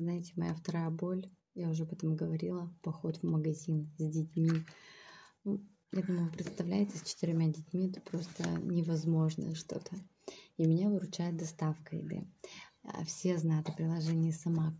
знаете, моя вторая боль, я уже об этом говорила, поход в магазин с детьми. Ну, я думаю, представляете, с четырьмя детьми это просто невозможно что-то. И меня выручает доставка еды. А все знают о приложении Самак.